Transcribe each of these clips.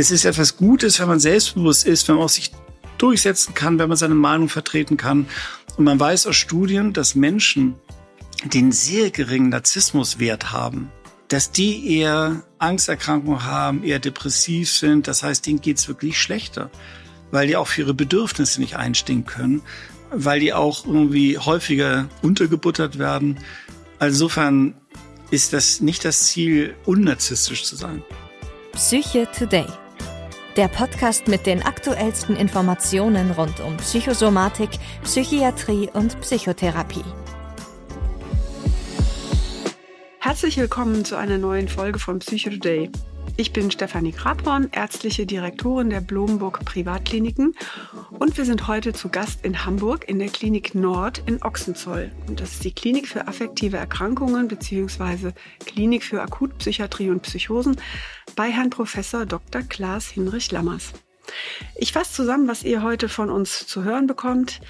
Es ist etwas Gutes, wenn man selbstbewusst ist, wenn man auch sich durchsetzen kann, wenn man seine Meinung vertreten kann. Und man weiß aus Studien, dass Menschen, die einen sehr geringen Narzissmuswert haben, dass die eher Angsterkrankungen haben, eher depressiv sind. Das heißt, denen geht's wirklich schlechter, weil die auch für ihre Bedürfnisse nicht einstehen können, weil die auch irgendwie häufiger untergebuttert werden. Also insofern ist das nicht das Ziel, unnarzistisch zu sein. Psyche Today. Der Podcast mit den aktuellsten Informationen rund um Psychosomatik, Psychiatrie und Psychotherapie. Herzlich willkommen zu einer neuen Folge von Psycho Today. Ich bin Stefanie Grabhorn, ärztliche Direktorin der Blomburg Privatkliniken und wir sind heute zu Gast in Hamburg in der Klinik Nord in Ochsenzoll. Und das ist die Klinik für affektive Erkrankungen bzw. Klinik für Akutpsychiatrie und Psychosen bei Herrn Professor Dr. Klaas Hinrich Lammers. Ich fasse zusammen, was ihr heute von uns zu hören bekommt.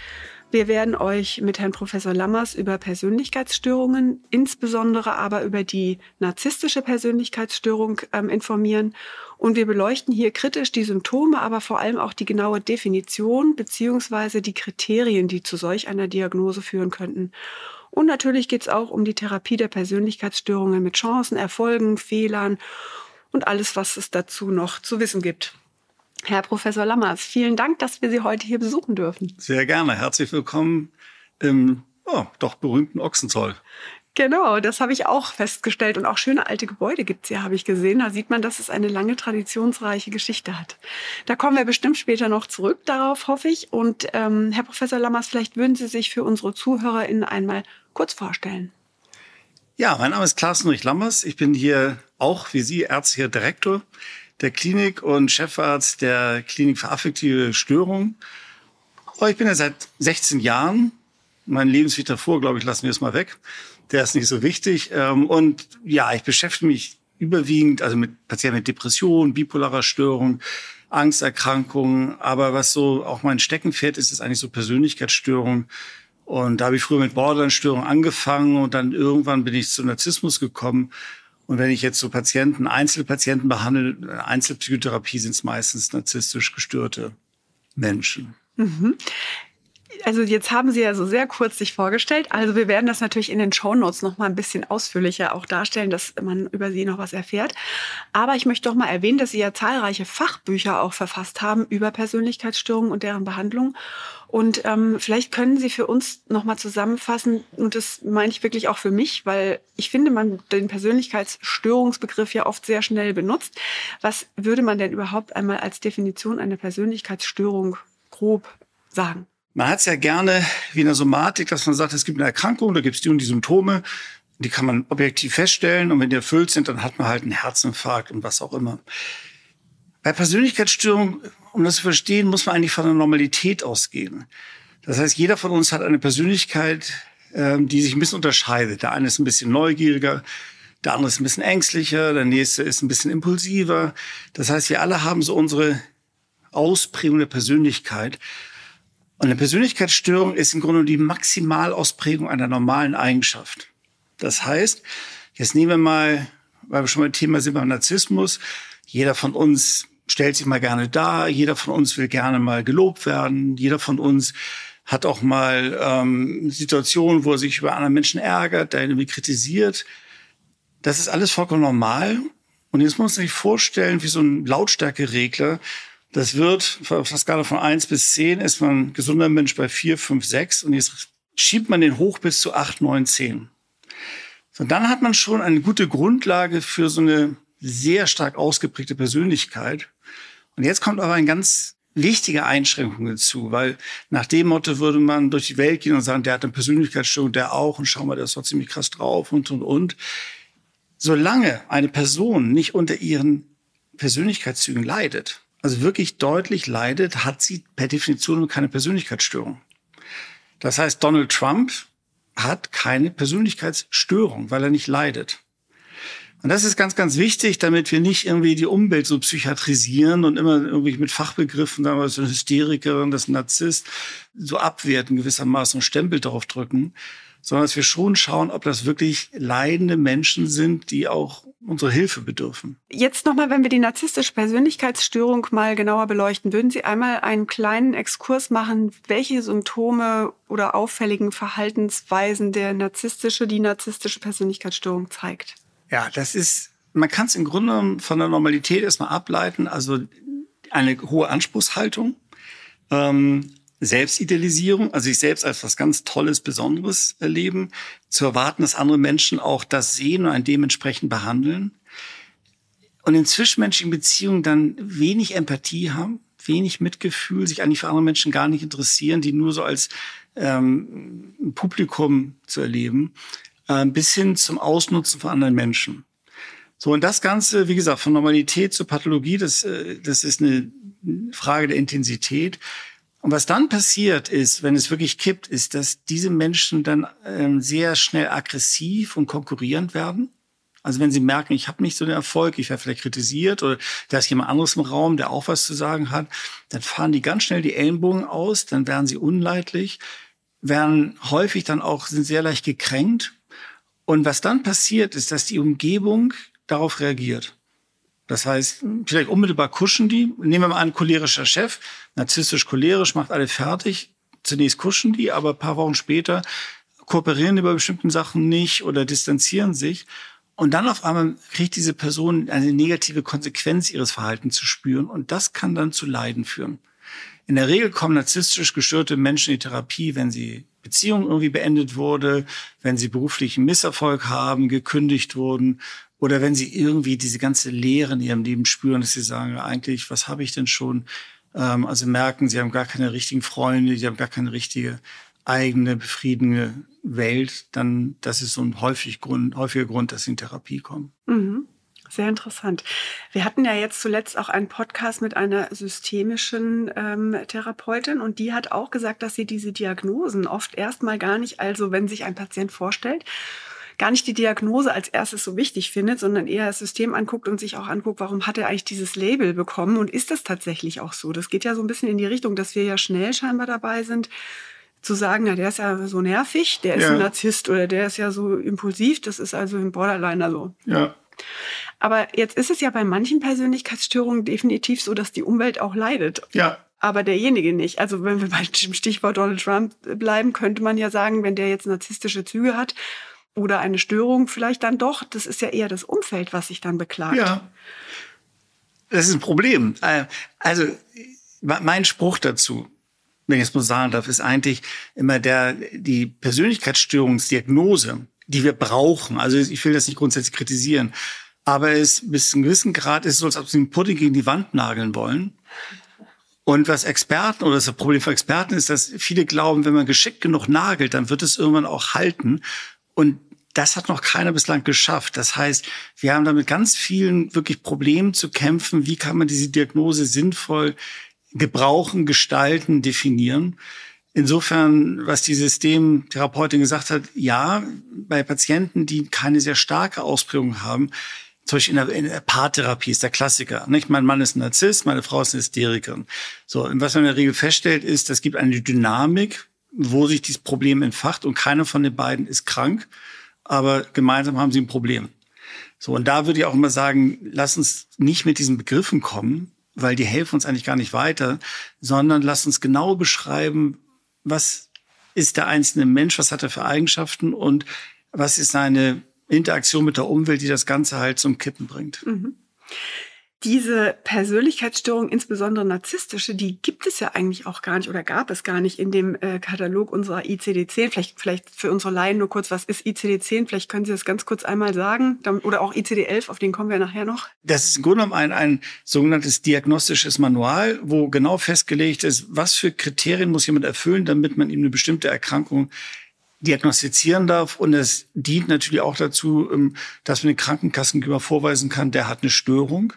Wir werden euch mit Herrn Professor Lammers über Persönlichkeitsstörungen, insbesondere aber über die narzisstische Persönlichkeitsstörung ähm, informieren. Und wir beleuchten hier kritisch die Symptome, aber vor allem auch die genaue Definition beziehungsweise die Kriterien, die zu solch einer Diagnose führen könnten. Und natürlich geht es auch um die Therapie der Persönlichkeitsstörungen mit Chancen, Erfolgen, Fehlern und alles, was es dazu noch zu wissen gibt. Herr Professor Lammers, vielen Dank, dass wir Sie heute hier besuchen dürfen. Sehr gerne. Herzlich willkommen im oh, doch berühmten Ochsenzoll. Genau, das habe ich auch festgestellt. Und auch schöne alte Gebäude gibt es hier, habe ich gesehen. Da sieht man, dass es eine lange traditionsreiche Geschichte hat. Da kommen wir bestimmt später noch zurück darauf, hoffe ich. Und ähm, Herr Professor Lammers, vielleicht würden Sie sich für unsere ZuhörerInnen einmal kurz vorstellen. Ja, mein Name ist Klaas Nurich Lammers. Ich bin hier auch wie Sie ärztlicher Direktor der Klinik und Chefarzt der Klinik für affektive Störungen. Oh, ich bin ja seit 16 Jahren. Mein Lebensweg vor, glaube ich, lassen wir es mal weg. Der ist nicht so wichtig. Ähm, und ja, ich beschäftige mich überwiegend also mit Patienten mit Depression, bipolarer Störung, Angsterkrankungen. Aber was so auch mein Steckenpferd ist, ist eigentlich so Persönlichkeitsstörung. Und da habe ich früher mit Borderline-Störungen angefangen und dann irgendwann bin ich zu Narzissmus gekommen und wenn ich jetzt so Patienten, Einzelpatienten behandle, Einzelpsychotherapie sind es meistens narzisstisch gestörte Menschen. Mhm. Also jetzt haben Sie ja so sehr kurz sich vorgestellt. Also wir werden das natürlich in den Shownotes noch mal ein bisschen ausführlicher auch darstellen, dass man über Sie noch was erfährt. Aber ich möchte doch mal erwähnen, dass Sie ja zahlreiche Fachbücher auch verfasst haben über Persönlichkeitsstörungen und deren Behandlung. Und ähm, vielleicht können Sie für uns nochmal zusammenfassen, und das meine ich wirklich auch für mich, weil ich finde, man den Persönlichkeitsstörungsbegriff ja oft sehr schnell benutzt. Was würde man denn überhaupt einmal als Definition einer Persönlichkeitsstörung grob sagen? Man hat es ja gerne wie in der Somatik, dass man sagt, es gibt eine Erkrankung, da gibt es die und die Symptome, die kann man objektiv feststellen und wenn die erfüllt sind, dann hat man halt einen Herzinfarkt und was auch immer. Bei Persönlichkeitsstörung um das zu verstehen, muss man eigentlich von der Normalität ausgehen. Das heißt, jeder von uns hat eine Persönlichkeit, ähm, die sich ein bisschen unterscheidet. Der eine ist ein bisschen neugieriger, der andere ist ein bisschen ängstlicher, der nächste ist ein bisschen impulsiver. Das heißt, wir alle haben so unsere Ausprägung der Persönlichkeit. Und eine Persönlichkeitsstörung ist im Grunde die Maximalausprägung einer normalen Eigenschaft. Das heißt, jetzt nehmen wir mal, weil wir schon mal Thema sind beim Narzissmus, jeder von uns stellt sich mal gerne dar. Jeder von uns will gerne mal gelobt werden. Jeder von uns hat auch mal ähm, Situationen, wo er sich über andere Menschen ärgert, der ihn irgendwie kritisiert. Das ist alles vollkommen normal. Und jetzt muss man sich vorstellen, wie so ein Lautstärkeregler. Das wird auf der Skala von eins bis zehn ist man gesunder Mensch bei vier, fünf, sechs und jetzt schiebt man den hoch bis zu acht, neun, zehn. So, dann hat man schon eine gute Grundlage für so eine sehr stark ausgeprägte Persönlichkeit. Und jetzt kommt aber eine ganz wichtige Einschränkung dazu, weil nach dem Motto würde man durch die Welt gehen und sagen, der hat eine Persönlichkeitsstörung, der auch, und schau mal, der ist doch ziemlich krass drauf und, und, und. Solange eine Person nicht unter ihren Persönlichkeitszügen leidet, also wirklich deutlich leidet, hat sie per Definition keine Persönlichkeitsstörung. Das heißt, Donald Trump hat keine Persönlichkeitsstörung, weil er nicht leidet. Und das ist ganz, ganz wichtig, damit wir nicht irgendwie die Umwelt so psychiatrisieren und immer irgendwie mit Fachbegriffen, da so eine Hysterikerin, das Narzisst, so abwerten gewissermaßen und Stempel drauf drücken, sondern dass wir schon schauen, ob das wirklich leidende Menschen sind, die auch unsere Hilfe bedürfen. Jetzt nochmal, wenn wir die narzisstische Persönlichkeitsstörung mal genauer beleuchten, würden Sie einmal einen kleinen Exkurs machen, welche Symptome oder auffälligen Verhaltensweisen der narzisstische, die narzisstische Persönlichkeitsstörung zeigt? Ja, das ist, man kann es im Grunde von der Normalität erstmal ableiten, also eine hohe Anspruchshaltung, ähm, Selbstidealisierung, also sich selbst als was ganz Tolles, Besonderes erleben, zu erwarten, dass andere Menschen auch das sehen und einen dementsprechend behandeln. Und in zwischenmenschlichen Beziehungen dann wenig Empathie haben, wenig Mitgefühl, sich eigentlich für andere Menschen gar nicht interessieren, die nur so als ähm, Publikum zu erleben, äh, bis hin zum Ausnutzen von anderen Menschen. So, und das Ganze, wie gesagt, von Normalität zur Pathologie, das, äh, das ist eine Frage der Intensität. Und was dann passiert ist, wenn es wirklich kippt, ist, dass diese Menschen dann ähm, sehr schnell aggressiv und konkurrierend werden. Also wenn sie merken, ich habe nicht so den Erfolg, ich werde vielleicht kritisiert oder da ist jemand anderes im Raum, der auch was zu sagen hat, dann fahren die ganz schnell die Ellenbogen aus, dann werden sie unleidlich, werden häufig dann auch, sind sehr leicht gekränkt. Und was dann passiert, ist, dass die Umgebung darauf reagiert. Das heißt, vielleicht unmittelbar kuschen die. Nehmen wir mal an, cholerischer Chef, narzisstisch cholerisch, macht alle fertig. Zunächst kuschen die, aber ein paar Wochen später kooperieren bei bestimmten Sachen nicht oder distanzieren sich. Und dann auf einmal kriegt diese Person eine negative Konsequenz ihres Verhaltens zu spüren. Und das kann dann zu Leiden führen. In der Regel kommen narzisstisch gestörte Menschen in die Therapie, wenn sie Beziehung irgendwie beendet wurde, wenn sie beruflichen Misserfolg haben, gekündigt wurden oder wenn sie irgendwie diese ganze Leere in ihrem Leben spüren, dass sie sagen, eigentlich, was habe ich denn schon? Ähm, also merken, sie haben gar keine richtigen Freunde, sie haben gar keine richtige eigene befriedigende Welt, dann das ist so ein häufig Grund, häufiger Grund, dass sie in Therapie kommen. Mhm. Sehr interessant. Wir hatten ja jetzt zuletzt auch einen Podcast mit einer systemischen ähm, Therapeutin und die hat auch gesagt, dass sie diese Diagnosen oft erstmal gar nicht, also wenn sich ein Patient vorstellt gar nicht die Diagnose als erstes so wichtig findet, sondern eher das System anguckt und sich auch anguckt, warum hat er eigentlich dieses Label bekommen und ist das tatsächlich auch so? Das geht ja so ein bisschen in die Richtung, dass wir ja schnell scheinbar dabei sind, zu sagen, ja, der ist ja so nervig, der ist ja. ein Narzisst oder der ist ja so impulsiv, das ist also ein Borderliner so. Ja. Aber jetzt ist es ja bei manchen Persönlichkeitsstörungen definitiv so, dass die Umwelt auch leidet. Ja. Aber derjenige nicht. Also wenn wir bei dem Stichwort Donald Trump bleiben, könnte man ja sagen, wenn der jetzt narzisstische Züge hat oder eine Störung vielleicht dann doch. Das ist ja eher das Umfeld, was sich dann beklagt. Ja. Das ist ein Problem. Äh, also mein Spruch dazu, wenn ich es mal sagen darf, ist eigentlich immer der, die Persönlichkeitsstörungsdiagnose, die wir brauchen. Also ich will das nicht grundsätzlich kritisieren. Aber es bis zu einem gewissen Grad ist so, als ob sie einen Pudding gegen die Wand nageln wollen. Und was Experten oder das Problem für Experten ist, dass viele glauben, wenn man geschickt genug nagelt, dann wird es irgendwann auch halten. Und das hat noch keiner bislang geschafft. Das heißt, wir haben damit ganz vielen wirklich Problemen zu kämpfen. Wie kann man diese Diagnose sinnvoll gebrauchen, gestalten, definieren? Insofern, was die Systemtherapeutin gesagt hat, ja, bei Patienten, die keine sehr starke Ausprägung haben, zum Beispiel in der, in der Paartherapie ist der Klassiker. Nicht? Mein Mann ist ein Narzisst, meine Frau ist eine Hysterikerin. So, und was man in der Regel feststellt, ist, es gibt eine Dynamik wo sich dieses Problem entfacht und keiner von den beiden ist krank, aber gemeinsam haben sie ein Problem. So, und da würde ich auch immer sagen, lass uns nicht mit diesen Begriffen kommen, weil die helfen uns eigentlich gar nicht weiter, sondern lass uns genau beschreiben, was ist der einzelne Mensch, was hat er für Eigenschaften und was ist seine Interaktion mit der Umwelt, die das Ganze halt zum Kippen bringt. Mhm diese Persönlichkeitsstörung, insbesondere narzisstische, die gibt es ja eigentlich auch gar nicht oder gab es gar nicht in dem äh, Katalog unserer ICD-10. Vielleicht, vielleicht für unsere Laien nur kurz, was ist ICD-10? Vielleicht können Sie das ganz kurz einmal sagen. Oder auch ICD-11, auf den kommen wir nachher noch. Das ist im Grunde genommen ein, ein sogenanntes diagnostisches Manual, wo genau festgelegt ist, was für Kriterien muss jemand erfüllen, damit man ihm eine bestimmte Erkrankung diagnostizieren darf. Und es dient natürlich auch dazu, ähm, dass man den Krankenkassen vorweisen kann, der hat eine Störung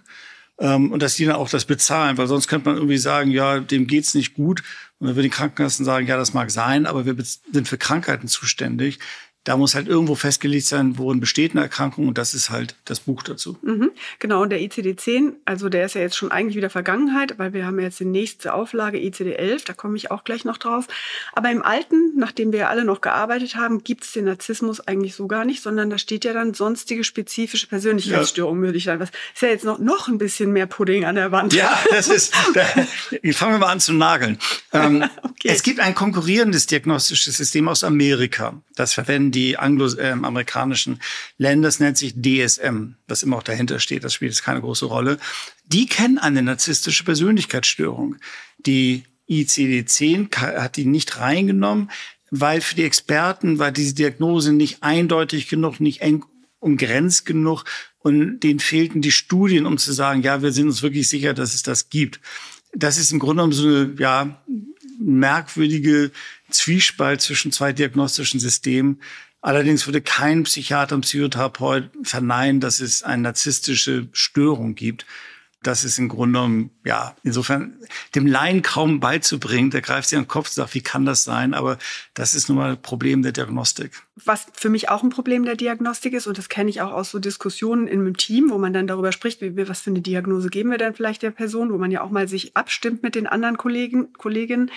ähm, und dass die dann auch das bezahlen, weil sonst könnte man irgendwie sagen, ja, dem geht's nicht gut. Und dann würden die Krankenkassen sagen, ja, das mag sein, aber wir sind für Krankheiten zuständig. Da muss halt irgendwo festgelegt sein, worin besteht eine Erkrankung und das ist halt das Buch dazu. Mhm, genau, und der ICD-10, also der ist ja jetzt schon eigentlich wieder Vergangenheit, weil wir haben jetzt die nächste Auflage ICD-11, da komme ich auch gleich noch drauf. Aber im alten, nachdem wir ja alle noch gearbeitet haben, gibt es den Narzissmus eigentlich so gar nicht, sondern da steht ja dann sonstige spezifische Persönlichkeitsstörungen, ja. würde ich sagen. Das ist ja jetzt noch, noch ein bisschen mehr Pudding an der Wand. Ja, das ist, da, fangen wir mal an zu nageln. Ähm. Es gibt ein konkurrierendes diagnostisches System aus Amerika. Das verwenden die angloamerikanischen Länder, das nennt sich DSM, was immer auch dahinter steht, das spielt jetzt keine große Rolle. Die kennen eine narzisstische Persönlichkeitsstörung. Die ICD-10 hat die nicht reingenommen, weil für die Experten war diese Diagnose nicht eindeutig genug, nicht eng umgrenzt genug und denen fehlten die Studien, um zu sagen, ja, wir sind uns wirklich sicher, dass es das gibt. Das ist im Grunde genommen so eine ja, merkwürdige Zwiespalt zwischen zwei diagnostischen Systemen. Allerdings würde kein Psychiater und Psychotherapeut verneinen, dass es eine narzisstische Störung gibt. Das ist im Grunde genommen, ja, insofern dem Laien kaum beizubringen. Der greift sich an den Kopf und sagt, wie kann das sein? Aber das ist nun mal ein Problem der Diagnostik. Was für mich auch ein Problem der Diagnostik ist, und das kenne ich auch aus so Diskussionen in einem Team, wo man dann darüber spricht, wie, was für eine Diagnose geben wir denn vielleicht der Person, wo man ja auch mal sich abstimmt mit den anderen Kollegen, Kolleginnen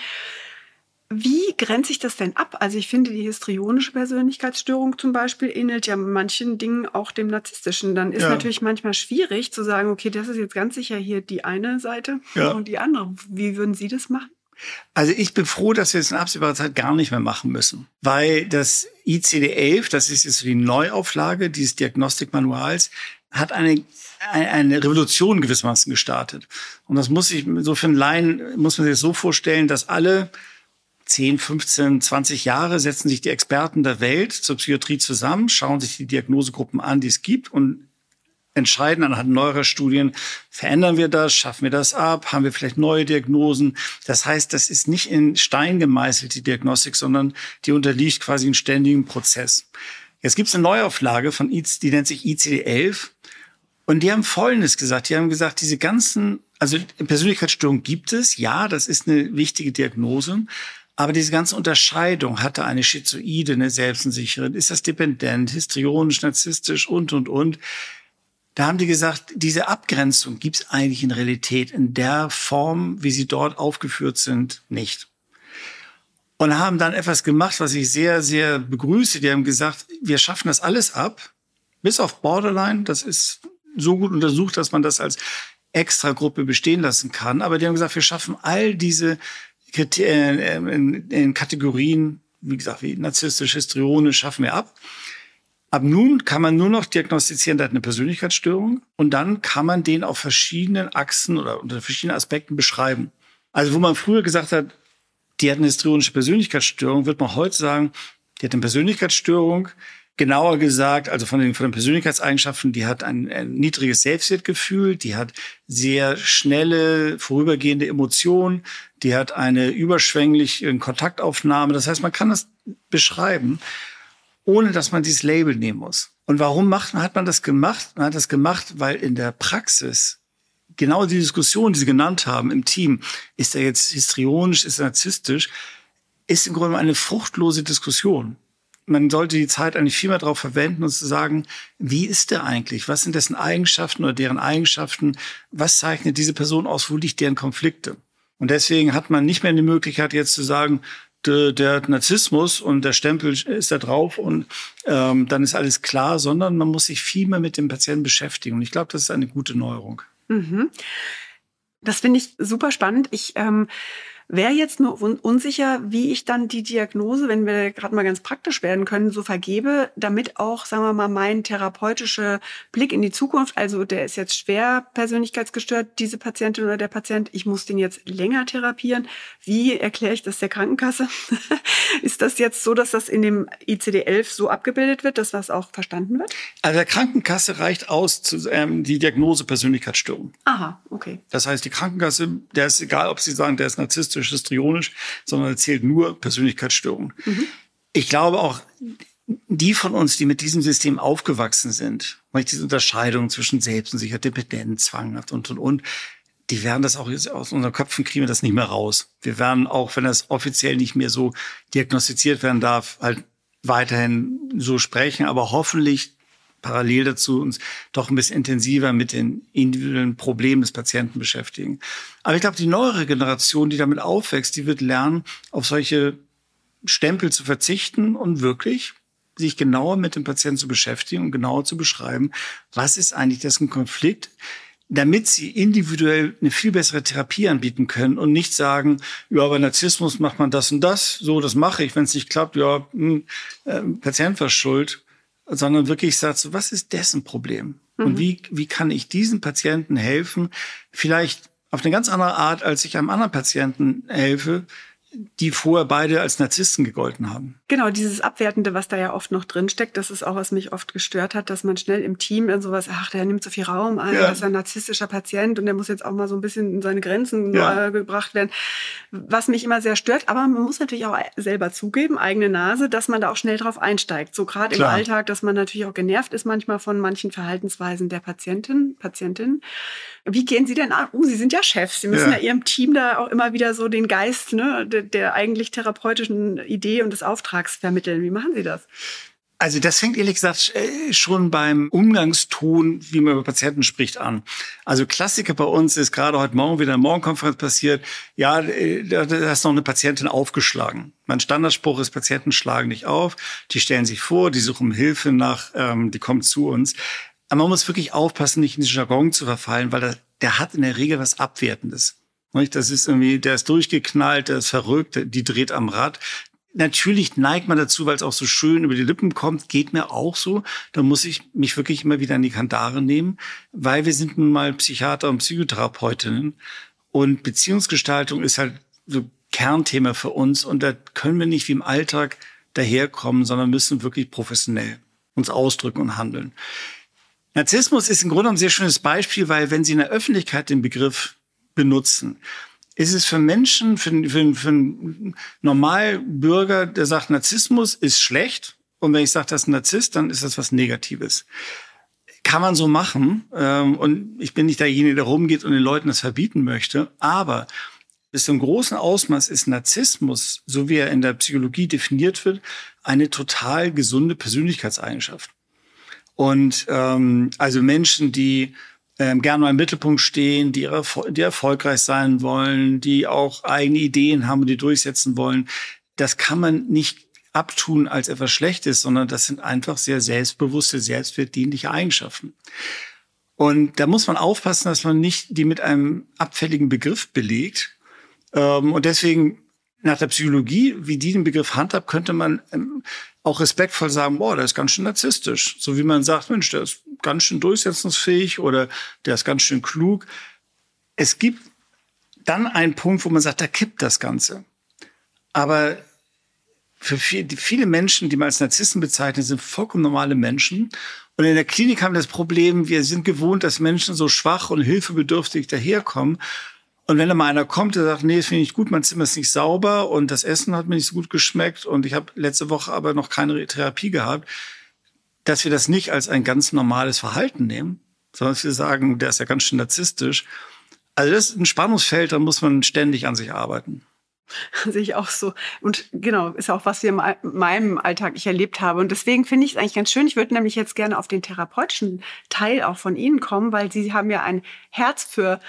wie grenze ich das denn ab? Also ich finde, die histrionische Persönlichkeitsstörung zum Beispiel ähnelt ja manchen Dingen auch dem narzisstischen. Dann ist ja. natürlich manchmal schwierig zu sagen, okay, das ist jetzt ganz sicher hier die eine Seite ja. und die andere. Wie würden Sie das machen? Also ich bin froh, dass wir es in absehbarer Zeit gar nicht mehr machen müssen, weil das ICD-11, das ist jetzt die Neuauflage dieses Diagnostikmanuals, hat eine eine Revolution gewissermaßen gestartet. Und das muss ich, so für einen Laien, muss man sich das so vorstellen, dass alle 10, 15, 20 Jahre setzen sich die Experten der Welt zur Psychiatrie zusammen, schauen sich die Diagnosegruppen an, die es gibt und entscheiden anhand neuerer Studien, verändern wir das, schaffen wir das ab, haben wir vielleicht neue Diagnosen. Das heißt, das ist nicht in Stein gemeißelt, die Diagnostik, sondern die unterliegt quasi einem ständigen Prozess. Jetzt gibt es eine Neuauflage von, die nennt sich ICD-11 und die haben Folgendes gesagt. Die haben gesagt, diese ganzen, also Persönlichkeitsstörungen gibt es, ja, das ist eine wichtige Diagnose, aber diese ganze Unterscheidung, hatte eine Schizoide, eine Selbstsicherin, ist das dependent, histrionisch, narzisstisch und, und, und. Da haben die gesagt, diese Abgrenzung gibt es eigentlich in Realität in der Form, wie sie dort aufgeführt sind, nicht. Und haben dann etwas gemacht, was ich sehr, sehr begrüße. Die haben gesagt, wir schaffen das alles ab, bis auf Borderline. Das ist so gut untersucht, dass man das als Extragruppe bestehen lassen kann. Aber die haben gesagt, wir schaffen all diese in, in Kategorien, wie gesagt, wie narzisstisch, histrionisch, schaffen wir ab. Ab nun kann man nur noch diagnostizieren, der hat eine Persönlichkeitsstörung und dann kann man den auf verschiedenen Achsen oder unter verschiedenen Aspekten beschreiben. Also wo man früher gesagt hat, die hat eine histrionische Persönlichkeitsstörung, wird man heute sagen, die hat eine Persönlichkeitsstörung, genauer gesagt, also von den, von den Persönlichkeitseigenschaften, die hat ein, ein niedriges Selbstwertgefühl, die hat sehr schnelle, vorübergehende Emotionen, die hat eine überschwängliche Kontaktaufnahme. Das heißt, man kann das beschreiben, ohne dass man dieses Label nehmen muss. Und warum macht, hat man das gemacht? Man hat das gemacht, weil in der Praxis genau die Diskussion, die Sie genannt haben im Team, ist er jetzt histrionisch, ist er narzisstisch, ist im Grunde eine fruchtlose Diskussion man sollte die Zeit eigentlich viel mehr darauf verwenden, und zu sagen, wie ist der eigentlich? Was sind dessen Eigenschaften oder deren Eigenschaften? Was zeichnet diese Person aus? Wo liegt deren Konflikte? Und deswegen hat man nicht mehr die Möglichkeit, jetzt zu sagen, der, der Narzissmus und der Stempel ist da drauf und ähm, dann ist alles klar, sondern man muss sich viel mehr mit dem Patienten beschäftigen. Und ich glaube, das ist eine gute Neuerung. Mhm. Das finde ich super spannend. Ich ähm Wäre jetzt nur un unsicher, wie ich dann die Diagnose, wenn wir gerade mal ganz praktisch werden können, so vergebe, damit auch, sagen wir mal, mein therapeutischer Blick in die Zukunft, also der ist jetzt schwer persönlichkeitsgestört, diese Patientin oder der Patient, ich muss den jetzt länger therapieren. Wie erkläre ich das der Krankenkasse? ist das jetzt so, dass das in dem ICD-11 so abgebildet wird, dass das auch verstanden wird? Also der Krankenkasse reicht aus zu, ähm, die Diagnose Persönlichkeitsstörung. Aha, okay. Das heißt, die Krankenkasse, der ist egal, ob Sie sagen, der ist narzisstisch, narzisstisch, histrionisch, sondern erzählt nur Persönlichkeitsstörungen. Mhm. Ich glaube auch, die von uns, die mit diesem System aufgewachsen sind, weil ich diese Unterscheidung zwischen Selbstsicher, Dependent, zwanghaft und, und, und, die werden das auch jetzt aus unseren Köpfen kriegen wir das nicht mehr raus. Wir werden auch, wenn das offiziell nicht mehr so diagnostiziert werden darf, halt weiterhin so sprechen, aber hoffentlich parallel dazu uns doch ein bisschen intensiver mit den individuellen Problemen des Patienten beschäftigen. Aber ich glaube, die neuere Generation, die damit aufwächst, die wird lernen, auf solche Stempel zu verzichten und wirklich sich genauer mit dem Patienten zu beschäftigen und genauer zu beschreiben, was ist eigentlich dessen Konflikt, damit sie individuell eine viel bessere Therapie anbieten können und nicht sagen, ja, bei Narzissmus macht man das und das, so, das mache ich, wenn es nicht klappt, ja, mh, äh, Patient war schuld, sondern wirklich sagt, so, was ist dessen Problem? Mhm. Und wie, wie kann ich diesen Patienten helfen? Vielleicht auf eine ganz andere Art, als ich einem anderen Patienten helfe, die vorher beide als Narzissten gegolten haben. Genau, dieses Abwertende, was da ja oft noch drinsteckt, das ist auch, was mich oft gestört hat, dass man schnell im Team dann sowas, ach, der nimmt so viel Raum ein, ja. das ist ein narzisstischer Patient und der muss jetzt auch mal so ein bisschen in seine Grenzen ja. gebracht werden. Was mich immer sehr stört, aber man muss natürlich auch selber zugeben, eigene Nase, dass man da auch schnell drauf einsteigt. So gerade im Alltag, dass man natürlich auch genervt ist manchmal von manchen Verhaltensweisen der Patientin, Patientin. Wie gehen Sie denn an? Oh, Sie sind ja Chefs. Sie müssen ja. ja Ihrem Team da auch immer wieder so den Geist ne, der, der eigentlich therapeutischen Idee und des Auftrags vermitteln. Wie machen Sie das? Also das fängt ehrlich gesagt äh, schon beim Umgangston, wie man über Patienten spricht, an. Also Klassiker bei uns ist gerade heute Morgen wieder eine Morgenkonferenz passiert. Ja, äh, da ist noch eine Patientin aufgeschlagen. Mein Standardspruch ist, Patienten schlagen nicht auf. Die stellen sich vor, die suchen Hilfe nach, ähm, die kommen zu uns. Aber man muss wirklich aufpassen, nicht in den Jargon zu verfallen, weil der, der hat in der Regel was Abwertendes. Das ist irgendwie, der ist durchgeknallt, der ist verrückt, die dreht am Rad. Natürlich neigt man dazu, weil es auch so schön über die Lippen kommt, geht mir auch so. Da muss ich mich wirklich immer wieder an die Kandare nehmen, weil wir sind nun mal Psychiater und Psychotherapeutinnen und Beziehungsgestaltung ist halt so Kernthema für uns und da können wir nicht wie im Alltag daherkommen, sondern müssen wirklich professionell uns ausdrücken und handeln. Narzissmus ist im Grunde ein sehr schönes Beispiel, weil wenn Sie in der Öffentlichkeit den Begriff benutzen, ist es für Menschen, für, für, für einen Normalbürger, der sagt, Narzissmus ist schlecht. Und wenn ich sage, das ist ein Narzisst, dann ist das was Negatives. Kann man so machen. Ähm, und ich bin nicht derjenige, der rumgeht und den Leuten das verbieten möchte. Aber bis zu einem großen Ausmaß ist Narzissmus, so wie er in der Psychologie definiert wird, eine total gesunde Persönlichkeitseigenschaft. Und ähm, also Menschen, die ähm, gerne im Mittelpunkt stehen, die, die erfolgreich sein wollen, die auch eigene Ideen haben und die durchsetzen wollen, das kann man nicht abtun als etwas Schlechtes, sondern das sind einfach sehr selbstbewusste, selbstwertdienliche Eigenschaften. Und da muss man aufpassen, dass man nicht die mit einem abfälligen Begriff belegt. Ähm, und deswegen nach der Psychologie, wie die den Begriff handhabt, könnte man ähm, auch respektvoll sagen, boah, der ist ganz schön narzisstisch. So wie man sagt, Mensch, der ist ganz schön durchsetzungsfähig oder der ist ganz schön klug. Es gibt dann einen Punkt, wo man sagt, da kippt das Ganze. Aber für viele Menschen, die man als Narzissten bezeichnen, sind vollkommen normale Menschen. Und in der Klinik haben wir das Problem, wir sind gewohnt, dass Menschen so schwach und hilfebedürftig daherkommen. Und wenn da mal einer kommt, der sagt, nee, das finde ich gut, mein Zimmer ist nicht sauber und das Essen hat mir nicht so gut geschmeckt und ich habe letzte Woche aber noch keine Therapie gehabt, dass wir das nicht als ein ganz normales Verhalten nehmen, sondern dass wir sagen, der ist ja ganz schön narzisstisch. Also das ist ein Spannungsfeld, da muss man ständig an sich arbeiten. Sehe ich auch so. Und genau, ist auch, was wir in meinem Alltag ich erlebt habe. Und deswegen finde ich es eigentlich ganz schön. Ich würde nämlich jetzt gerne auf den therapeutischen Teil auch von Ihnen kommen, weil Sie haben ja ein Herz für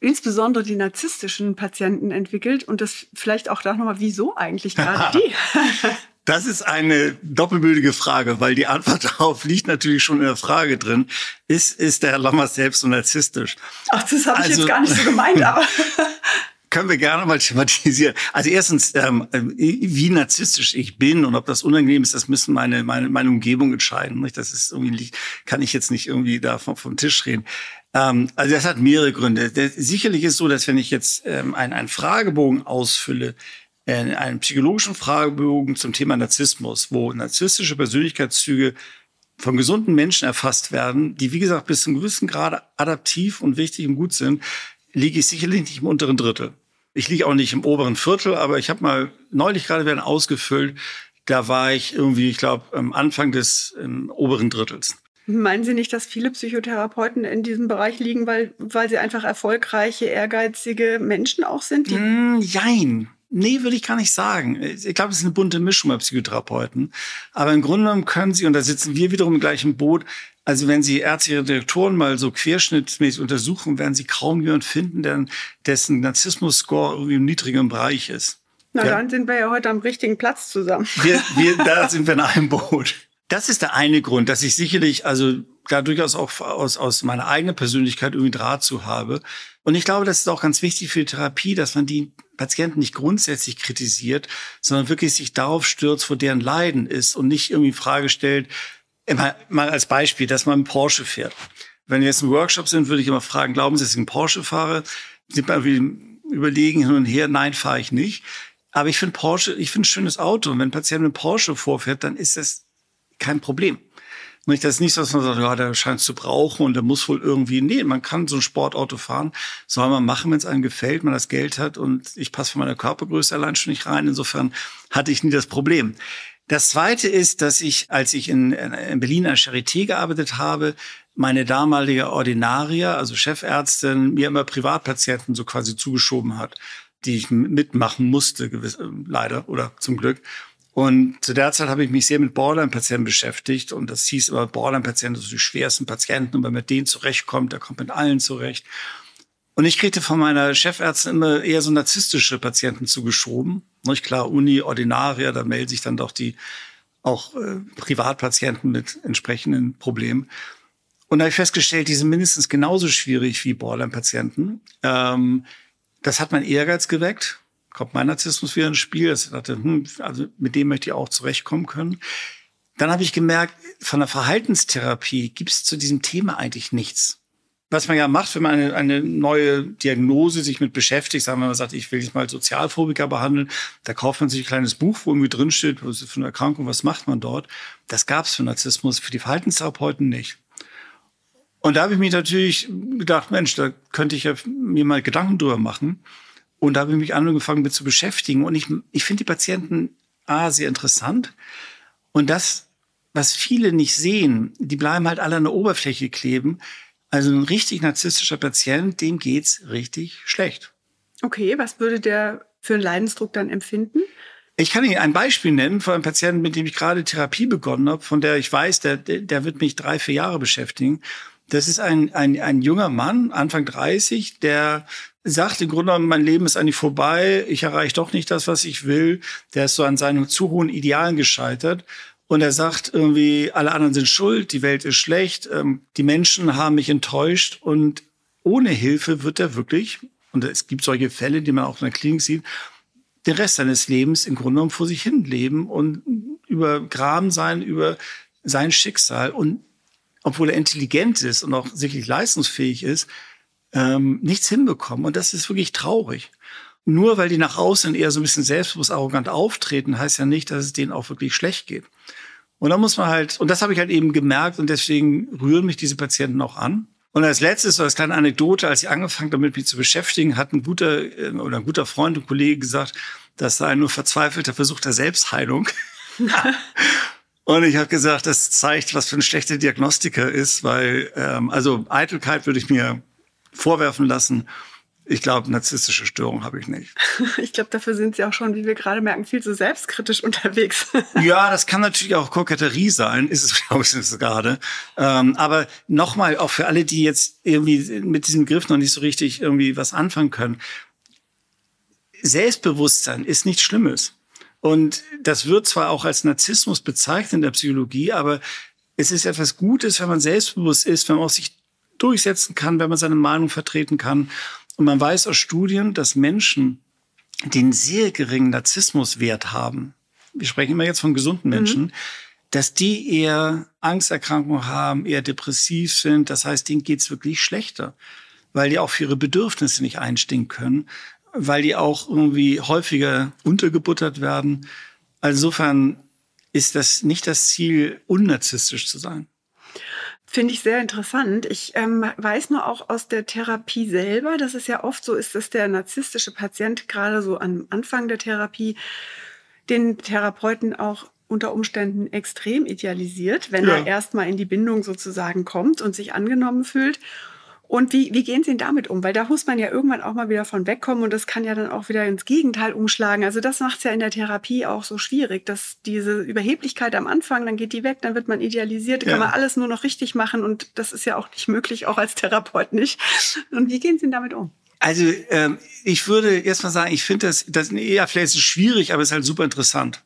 insbesondere die narzisstischen Patienten entwickelt und das vielleicht auch da nochmal, wieso eigentlich gerade die? Das ist eine doppelbültige Frage, weil die Antwort darauf liegt natürlich schon in der Frage drin. Ist, ist der Herr Lammers selbst so narzisstisch? Ach, das habe ich also, jetzt gar nicht so gemeint, aber. können wir gerne mal thematisieren. Also erstens, ähm, wie narzisstisch ich bin und ob das unangenehm ist, das müssen meine meine, meine Umgebung entscheiden. Nicht? Das ist irgendwie kann ich jetzt nicht irgendwie da vom, vom Tisch reden. Ähm, also das hat mehrere Gründe. Sicherlich ist so, dass wenn ich jetzt ähm, einen, einen Fragebogen ausfülle, äh, einen psychologischen Fragebogen zum Thema Narzissmus, wo narzisstische Persönlichkeitszüge von gesunden Menschen erfasst werden, die wie gesagt bis zu einem gewissen Grad adaptiv und wichtig und gut sind, liege ich sicherlich nicht im unteren Drittel. Ich liege auch nicht im oberen Viertel, aber ich habe mal neulich gerade werden ausgefüllt, da war ich irgendwie, ich glaube, am Anfang des oberen Drittels. Meinen Sie nicht, dass viele Psychotherapeuten in diesem Bereich liegen, weil, weil sie einfach erfolgreiche, ehrgeizige Menschen auch sind? Mm, jein. Nee, würde ich gar nicht sagen. Ich glaube, es ist eine bunte Mischung bei Psychotherapeuten. Aber im Grunde genommen können sie, und da sitzen wir wiederum im gleichen Boot, also wenn Sie ärztliche Direktoren mal so querschnittsmäßig untersuchen, werden Sie kaum jemanden finden, der, dessen Narzissmus-Score irgendwie im niedrigen Bereich ist. Na, ja. dann sind wir ja heute am richtigen Platz zusammen. Wir, wir, da sind wir in einem Boot. Das ist der eine Grund, dass ich sicherlich, also da durchaus auch aus, aus meiner eigenen Persönlichkeit irgendwie Draht zu habe. Und ich glaube, das ist auch ganz wichtig für die Therapie, dass man die Patienten nicht grundsätzlich kritisiert, sondern wirklich sich darauf stürzt, wo deren Leiden ist und nicht irgendwie Frage stellt, immer mal als Beispiel, dass man einen Porsche fährt. Wenn wir jetzt im Workshop sind, würde ich immer fragen, glauben Sie, dass ich einen Porsche fahre? Sind wir überlegen hin und her, nein, fahre ich nicht. Aber ich finde Porsche, ich finde ein schönes Auto. Und wenn ein Patient mit Porsche vorfährt, dann ist das kein Problem. Nicht, das ist nicht so, dass man sagt, ja, der scheint zu brauchen und der muss wohl irgendwie, nee, man kann so ein Sportauto fahren, soll man machen, wenn es einem gefällt, man das Geld hat und ich passe von meiner Körpergröße allein schon nicht rein. Insofern hatte ich nie das Problem. Das zweite ist, dass ich, als ich in, in Berlin an Charité gearbeitet habe, meine damalige Ordinaria, also Chefärztin, mir immer Privatpatienten so quasi zugeschoben hat, die ich mitmachen musste, gewiss, leider oder zum Glück. Und zu der Zeit habe ich mich sehr mit Borderline-Patienten beschäftigt und das hieß immer, Borderline-Patienten sind die schwersten Patienten und wenn man mit denen zurechtkommt, der kommt mit allen zurecht. Und ich kriegte von meiner Chefärztin immer eher so narzisstische Patienten zugeschoben. Nicht klar, Uni, Ordinaria, da melden sich dann doch die auch äh, Privatpatienten mit entsprechenden Problemen. Und da habe ich festgestellt, die sind mindestens genauso schwierig wie Borderline-Patienten. Ähm, das hat mein Ehrgeiz geweckt kommt mein Narzissmus wieder ins Spiel. Ich dachte, hm, also mit dem möchte ich auch zurechtkommen können. Dann habe ich gemerkt, von der Verhaltenstherapie gibt es zu diesem Thema eigentlich nichts. Was man ja macht, wenn man eine, eine neue Diagnose sich mit beschäftigt, sagen wir mal, sagt, ich will jetzt mal Sozialphobiker behandeln, da kauft man sich ein kleines Buch, wo irgendwie drinsteht, was ist für eine Erkrankung, was macht man dort. Das gab es für Narzissmus, für die Verhaltenstherapeuten nicht. Und da habe ich mich natürlich gedacht, Mensch, da könnte ich ja mir mal Gedanken drüber machen. Und da habe ich mich angefangen mit zu beschäftigen. Und ich, ich finde die Patienten A, sehr interessant. Und das, was viele nicht sehen, die bleiben halt alle an der Oberfläche kleben. Also ein richtig narzisstischer Patient, dem geht's richtig schlecht. Okay, was würde der für einen Leidensdruck dann empfinden? Ich kann Ihnen ein Beispiel nennen von einem Patienten, mit dem ich gerade Therapie begonnen habe, von der ich weiß, der, der wird mich drei, vier Jahre beschäftigen. Das ist ein, ein, ein junger Mann, Anfang 30, der sagt im Grunde genommen, mein Leben ist eigentlich vorbei, ich erreiche doch nicht das, was ich will. Der ist so an seinen zu hohen Idealen gescheitert. Und er sagt irgendwie, alle anderen sind schuld, die Welt ist schlecht, ähm, die Menschen haben mich enttäuscht und ohne Hilfe wird er wirklich, und es gibt solche Fälle, die man auch in der Klinik sieht, den Rest seines Lebens im Grunde genommen vor sich hin leben und übergraben sein über sein Schicksal. Und obwohl er intelligent ist und auch sicherlich leistungsfähig ist, ähm, nichts hinbekommen. Und das ist wirklich traurig. Nur weil die nach außen eher so ein bisschen selbstbewusst arrogant auftreten, heißt ja nicht, dass es denen auch wirklich schlecht geht. Und da muss man halt, und das habe ich halt eben gemerkt und deswegen rühren mich diese Patienten auch an. Und als letztes, so als kleine Anekdote, als ich angefangen damit mich zu beschäftigen, hat ein guter äh, oder ein guter Freund und Kollege gesagt, das sei ein nur verzweifelter Versuch der Selbstheilung. und ich habe gesagt, das zeigt, was für ein schlechter Diagnostiker ist, weil ähm, also Eitelkeit würde ich mir vorwerfen lassen. Ich glaube, narzisstische Störung habe ich nicht. Ich glaube, dafür sind Sie auch schon, wie wir gerade merken, viel zu selbstkritisch unterwegs. Ja, das kann natürlich auch Koketterie sein, ist es, glaube ich, gerade. Ähm, aber nochmal, auch für alle, die jetzt irgendwie mit diesem Begriff noch nicht so richtig irgendwie was anfangen können. Selbstbewusstsein ist nichts Schlimmes. Und das wird zwar auch als Narzissmus bezeichnet in der Psychologie, aber es ist etwas Gutes, wenn man selbstbewusst ist, wenn man auch sich durchsetzen kann, wenn man seine Meinung vertreten kann. Und man weiß aus Studien, dass Menschen, die einen sehr geringen Narzissmuswert haben, wir sprechen immer jetzt von gesunden mhm. Menschen, mhm. dass die eher Angsterkrankungen haben, eher depressiv sind. Das heißt, denen geht's wirklich schlechter, weil die auch für ihre Bedürfnisse nicht einstehen können, weil die auch irgendwie häufiger untergebuttert werden. Also insofern ist das nicht das Ziel, unnarzisstisch zu sein. Finde ich sehr interessant. Ich ähm, weiß nur auch aus der Therapie selber, dass es ja oft so ist, dass der narzisstische Patient gerade so am Anfang der Therapie den Therapeuten auch unter Umständen extrem idealisiert, wenn ja. er erstmal in die Bindung sozusagen kommt und sich angenommen fühlt. Und wie, wie gehen Sie denn damit um? Weil da muss man ja irgendwann auch mal wieder von wegkommen und das kann ja dann auch wieder ins Gegenteil umschlagen. Also das macht es ja in der Therapie auch so schwierig, dass diese Überheblichkeit am Anfang, dann geht die weg, dann wird man idealisiert, ja. kann man alles nur noch richtig machen und das ist ja auch nicht möglich, auch als Therapeut nicht. Und wie gehen Sie denn damit um? Also ähm, ich würde erst mal sagen, ich finde das, das eher vielleicht ist es schwierig, aber es ist halt super interessant.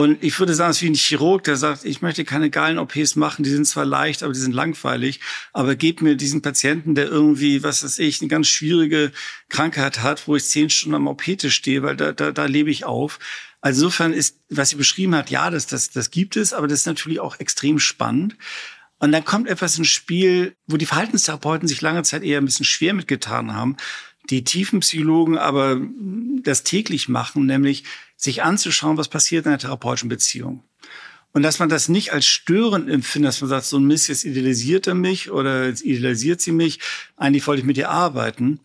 Und ich würde sagen, es ist wie ein Chirurg, der sagt, ich möchte keine geilen OPs machen, die sind zwar leicht, aber die sind langweilig. Aber gebt mir diesen Patienten, der irgendwie, was weiß ich, eine ganz schwierige Krankheit hat, wo ich zehn Stunden am OP-Tisch stehe, weil da, da, da lebe ich auf. Also insofern ist, was sie beschrieben hat, ja, das, das, das gibt es, aber das ist natürlich auch extrem spannend. Und dann kommt etwas ins Spiel, wo die Verhaltenstherapeuten sich lange Zeit eher ein bisschen schwer mitgetan haben. Die Tiefenpsychologen aber das täglich machen, nämlich sich anzuschauen, was passiert in einer therapeutischen Beziehung. Und dass man das nicht als störend empfindet, dass man sagt, so ein Mist, jetzt idealisiert er mich oder jetzt idealisiert sie mich, eigentlich wollte ich mit ihr arbeiten,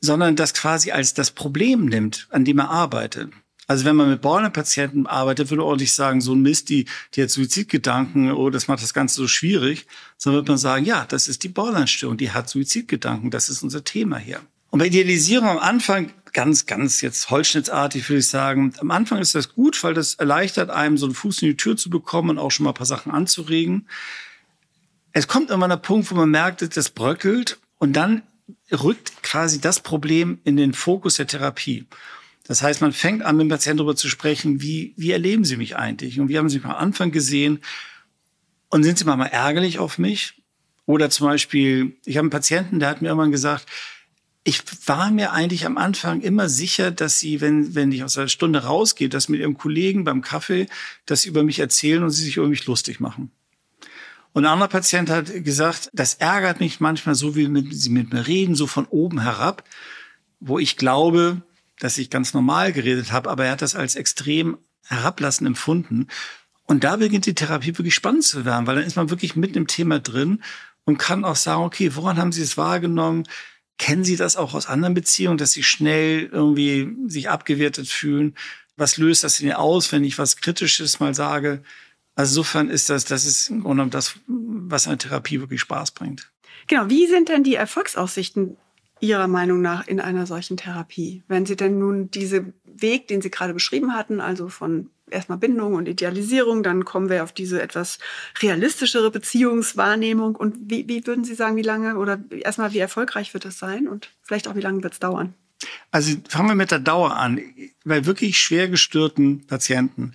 sondern das quasi als das Problem nimmt, an dem er arbeitet. Also wenn man mit Borderline-Patienten arbeitet, würde man auch nicht sagen, so ein Mist, die, die hat Suizidgedanken, oh, das macht das Ganze so schwierig, sondern würde man sagen, ja, das ist die Borderline-Störung, die hat Suizidgedanken, das ist unser Thema hier. Und bei Idealisierung am Anfang ganz, ganz jetzt holzschnittartig würde ich sagen, am Anfang ist das gut, weil das erleichtert einem, so einen Fuß in die Tür zu bekommen und auch schon mal ein paar Sachen anzuregen. Es kommt irgendwann der Punkt, wo man merkt, das bröckelt und dann rückt quasi das Problem in den Fokus der Therapie. Das heißt, man fängt an, mit dem Patienten darüber zu sprechen, wie, wie erleben Sie mich eigentlich? Und wie haben Sie mich am Anfang gesehen? Und sind Sie mal ärgerlich auf mich? Oder zum Beispiel, ich habe einen Patienten, der hat mir irgendwann gesagt, ich war mir eigentlich am Anfang immer sicher, dass sie, wenn, wenn ich aus der Stunde rausgehe, dass mit ihrem Kollegen beim Kaffee, dass sie über mich erzählen und sie sich über mich lustig machen. Und ein anderer Patient hat gesagt, das ärgert mich manchmal so, wie mit, sie mit mir reden, so von oben herab, wo ich glaube, dass ich ganz normal geredet habe, aber er hat das als extrem herablassend empfunden. Und da beginnt die Therapie wirklich spannend zu werden, weil dann ist man wirklich mitten im Thema drin und kann auch sagen, okay, woran haben Sie es wahrgenommen? Kennen Sie das auch aus anderen Beziehungen, dass Sie schnell irgendwie sich abgewertet fühlen? Was löst das Ihnen aus, wenn ich was Kritisches mal sage? Also insofern ist das, das ist im Grunde das, was eine Therapie wirklich Spaß bringt. Genau. Wie sind denn die Erfolgsaussichten Ihrer Meinung nach in einer solchen Therapie? Wenn Sie denn nun diese Weg, den Sie gerade beschrieben hatten, also von erstmal Bindung und Idealisierung, dann kommen wir auf diese etwas realistischere Beziehungswahrnehmung. Und wie, wie würden Sie sagen, wie lange oder erstmal, wie erfolgreich wird das sein und vielleicht auch, wie lange wird es dauern? Also fangen wir mit der Dauer an. Bei wirklich schwer gestörten Patienten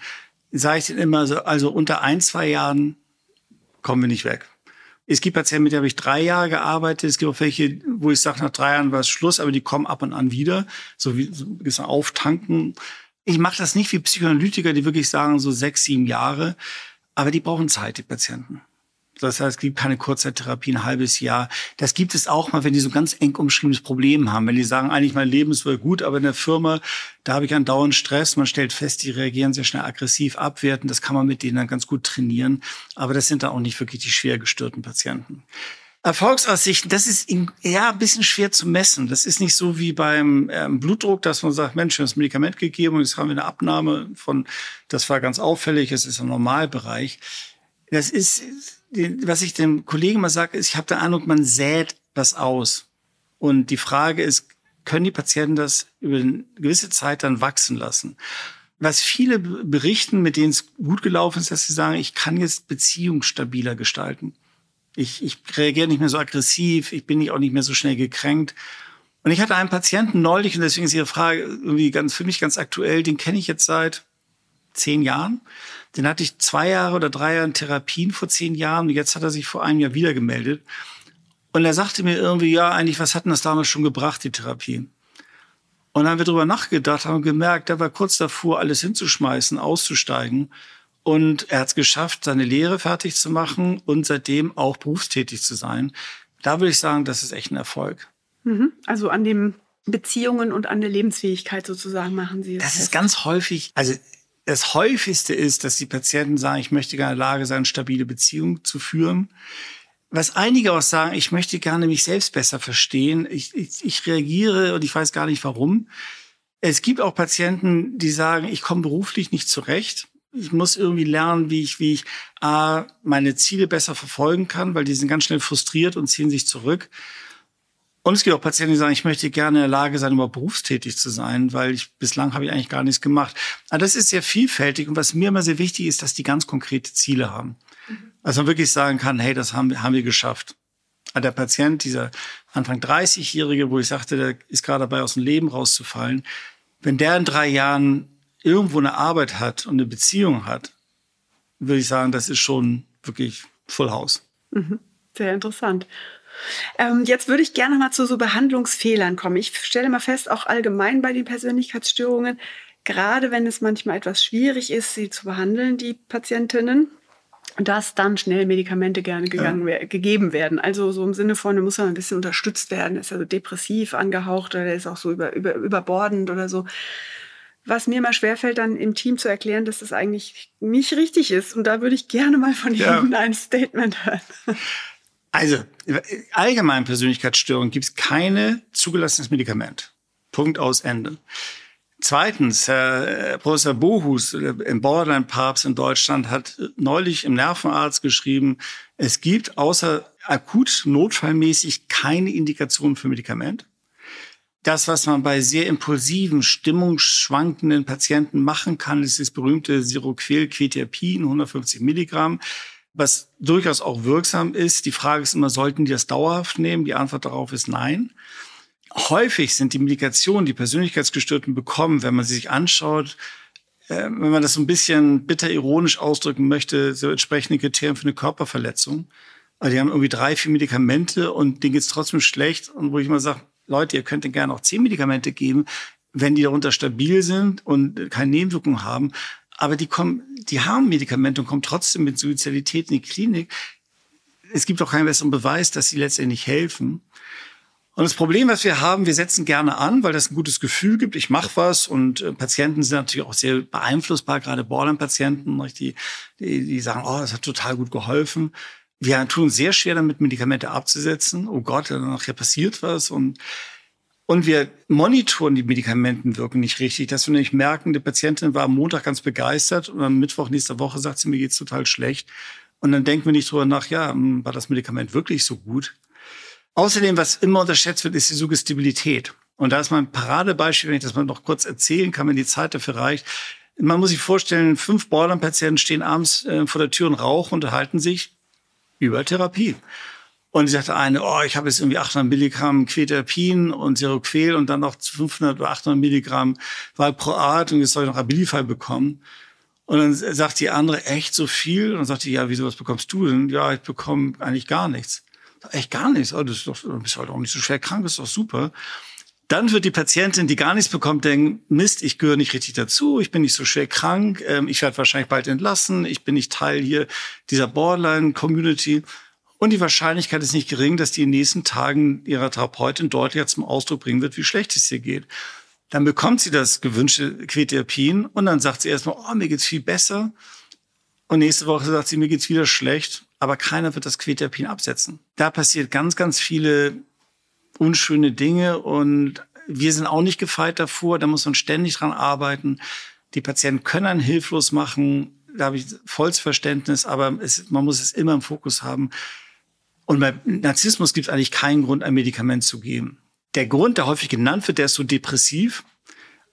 sage ich denen immer so, also unter ein, zwei Jahren kommen wir nicht weg. Es gibt Patienten, mit denen habe ich drei Jahre gearbeitet. Es gibt auch welche, wo ich sage, nach drei Jahren war es Schluss, aber die kommen ab und an wieder. So wie so auftanken. Ich mache das nicht wie Psychoanalytiker, die wirklich sagen, so sechs, sieben Jahre. Aber die brauchen Zeit, die Patienten. Das heißt, es gibt keine Kurzzeittherapie, ein halbes Jahr. Das gibt es auch mal, wenn die so ein ganz eng umschriebenes Problem haben. Wenn die sagen, eigentlich mein Leben ist wohl gut, aber in der Firma, da habe ich einen dauernden Stress. Man stellt fest, die reagieren sehr schnell aggressiv, abwerten. Das kann man mit denen dann ganz gut trainieren. Aber das sind dann auch nicht wirklich die schwer gestörten Patienten. Erfolgsaussichten, das ist ja ein bisschen schwer zu messen. Das ist nicht so wie beim ähm, Blutdruck, dass man sagt, Mensch, wir haben das Medikament gegeben und jetzt haben wir eine Abnahme von, das war ganz auffällig, es ist ein Normalbereich. Das ist, was ich dem Kollegen mal sage, ist, ich habe den Eindruck, man sät was aus. Und die Frage ist, können die Patienten das über eine gewisse Zeit dann wachsen lassen? Was viele berichten, mit denen es gut gelaufen ist, dass sie sagen, ich kann jetzt Beziehung stabiler gestalten. Ich, ich reagiere nicht mehr so aggressiv, ich bin auch nicht mehr so schnell gekränkt. Und ich hatte einen Patienten neulich, und deswegen ist Ihre Frage irgendwie ganz, für mich ganz aktuell, den kenne ich jetzt seit zehn Jahren. Den hatte ich zwei Jahre oder drei Jahre in Therapien vor zehn Jahren und jetzt hat er sich vor einem Jahr wieder gemeldet. Und er sagte mir irgendwie, ja, eigentlich, was hat denn das damals schon gebracht, die Therapie? Und dann haben wir darüber nachgedacht, haben gemerkt, er war kurz davor, alles hinzuschmeißen, auszusteigen. Und er hat es geschafft, seine Lehre fertig zu machen und seitdem auch berufstätig zu sein. Da würde ich sagen, das ist echt ein Erfolg. Mhm. Also an den Beziehungen und an der Lebensfähigkeit sozusagen machen Sie es. Das ist ganz häufig, also das häufigste ist, dass die Patienten sagen, ich möchte gerne in der Lage sein, stabile Beziehungen zu führen. Was einige auch sagen, ich möchte gerne mich selbst besser verstehen. Ich, ich, ich reagiere und ich weiß gar nicht warum. Es gibt auch Patienten, die sagen, ich komme beruflich nicht zurecht ich muss irgendwie lernen, wie ich, wie ich A, meine Ziele besser verfolgen kann, weil die sind ganz schnell frustriert und ziehen sich zurück. Und es gibt auch Patienten, die sagen, ich möchte gerne in der Lage sein, überhaupt berufstätig zu sein, weil ich bislang habe ich eigentlich gar nichts gemacht. Aber das ist sehr vielfältig und was mir immer sehr wichtig ist, dass die ganz konkrete Ziele haben. Also man wirklich sagen kann, hey, das haben, haben wir geschafft. Aber der Patient, dieser Anfang 30-Jährige, wo ich sagte, der ist gerade dabei, aus dem Leben rauszufallen, wenn der in drei Jahren irgendwo eine Arbeit hat und eine Beziehung hat, würde ich sagen, das ist schon wirklich Full House. Mhm. Sehr interessant. Ähm, jetzt würde ich gerne mal zu so Behandlungsfehlern kommen. Ich stelle mal fest, auch allgemein bei den Persönlichkeitsstörungen, gerade wenn es manchmal etwas schwierig ist, sie zu behandeln, die Patientinnen, dass dann schnell Medikamente gerne gegangen, ja. gegeben werden. Also so im Sinne von, da muss man ein bisschen unterstützt werden, ist also depressiv angehaucht oder ist auch so über, über, überbordend oder so. Was mir mal schwerfällt, dann im Team zu erklären, dass das eigentlich nicht richtig ist. Und da würde ich gerne mal von ja. Ihnen ein Statement hören. Also, allgemein Persönlichkeitsstörungen gibt es keine zugelassenes Medikament. Punkt aus Ende. Zweitens, Herr Professor Bohus im Borderline-Papst in Deutschland hat neulich im Nervenarzt geschrieben, es gibt außer akut notfallmäßig keine Indikation für Medikament. Das, was man bei sehr impulsiven, stimmungsschwankenden Patienten machen kann, ist das berühmte Siroquel-Quetiapin, 150 Milligramm was durchaus auch wirksam ist. Die Frage ist immer, sollten die das dauerhaft nehmen? Die Antwort darauf ist nein. Häufig sind die Medikationen, die Persönlichkeitsgestörten bekommen, wenn man sie sich anschaut, äh, wenn man das so ein bisschen bitter ironisch ausdrücken möchte, so entsprechende Kriterien für eine Körperverletzung. Also die haben irgendwie drei, vier Medikamente und denen geht's trotzdem schlecht. Und wo ich immer sage, Leute, ihr könnt gerne auch zehn Medikamente geben, wenn die darunter stabil sind und keine Nebenwirkungen haben. Aber die kommen die haben Medikamente und kommen trotzdem mit Suizidalität in die Klinik. Es gibt auch keinen besseren Beweis, dass sie letztendlich helfen. Und das Problem, was wir haben, wir setzen gerne an, weil das ein gutes Gefühl gibt. Ich mache was und äh, Patienten sind natürlich auch sehr beeinflussbar, gerade Borderline-Patienten, die, die, die sagen, oh, das hat total gut geholfen. Wir tun sehr schwer damit, Medikamente abzusetzen. Oh Gott, nachher passiert was und und wir monitoren die Medikamenten wirken nicht richtig, dass wir nämlich merken, die Patientin war am Montag ganz begeistert und am Mittwoch nächster Woche sagt sie, mir geht's total schlecht. Und dann denken wir nicht drüber nach, ja, hm, war das Medikament wirklich so gut? Außerdem, was immer unterschätzt wird, ist die Suggestibilität. Und da ist mein Paradebeispiel, wenn ich das mal noch kurz erzählen kann, wenn die Zeit dafür reicht. Man muss sich vorstellen, fünf Borderline-Patienten stehen abends äh, vor der Tür und rauchen, unterhalten sich über Therapie. Und sie sagte eine, oh, ich habe jetzt irgendwie 800 Milligramm Quetiapin und Seroquel und dann noch 500 oder 800 Milligramm Valproat und jetzt soll ich noch Abilify bekommen. Und dann sagt die andere, echt so viel? Und dann sagt die, ja, wieso, was bekommst du denn? Ja, ich bekomme eigentlich gar nichts. Echt gar nichts? Oh, das ist doch, du bist halt auch nicht so schwer krank, das ist doch super. Dann wird die Patientin, die gar nichts bekommt, denken, Mist, ich gehöre nicht richtig dazu, ich bin nicht so schwer krank, ähm, ich werde wahrscheinlich bald entlassen, ich bin nicht Teil hier dieser Borderline-Community. Und die Wahrscheinlichkeit ist nicht gering, dass die in den nächsten Tagen ihrer Therapeutin deutlicher zum Ausdruck bringen wird, wie schlecht es ihr geht. Dann bekommt sie das gewünschte Quetiapin und dann sagt sie erstmal, oh, mir geht's viel besser. Und nächste Woche sagt sie, mir geht's wieder schlecht, aber keiner wird das Quetiapin absetzen. Da passiert ganz, ganz viele unschöne Dinge und wir sind auch nicht gefeit davor. Da muss man ständig dran arbeiten. Die Patienten können einen hilflos machen. Da habe ich volles Verständnis, aber es, man muss es immer im Fokus haben. Und bei Narzissmus gibt es eigentlich keinen Grund, ein Medikament zu geben. Der Grund, der häufig genannt wird, der ist so depressiv,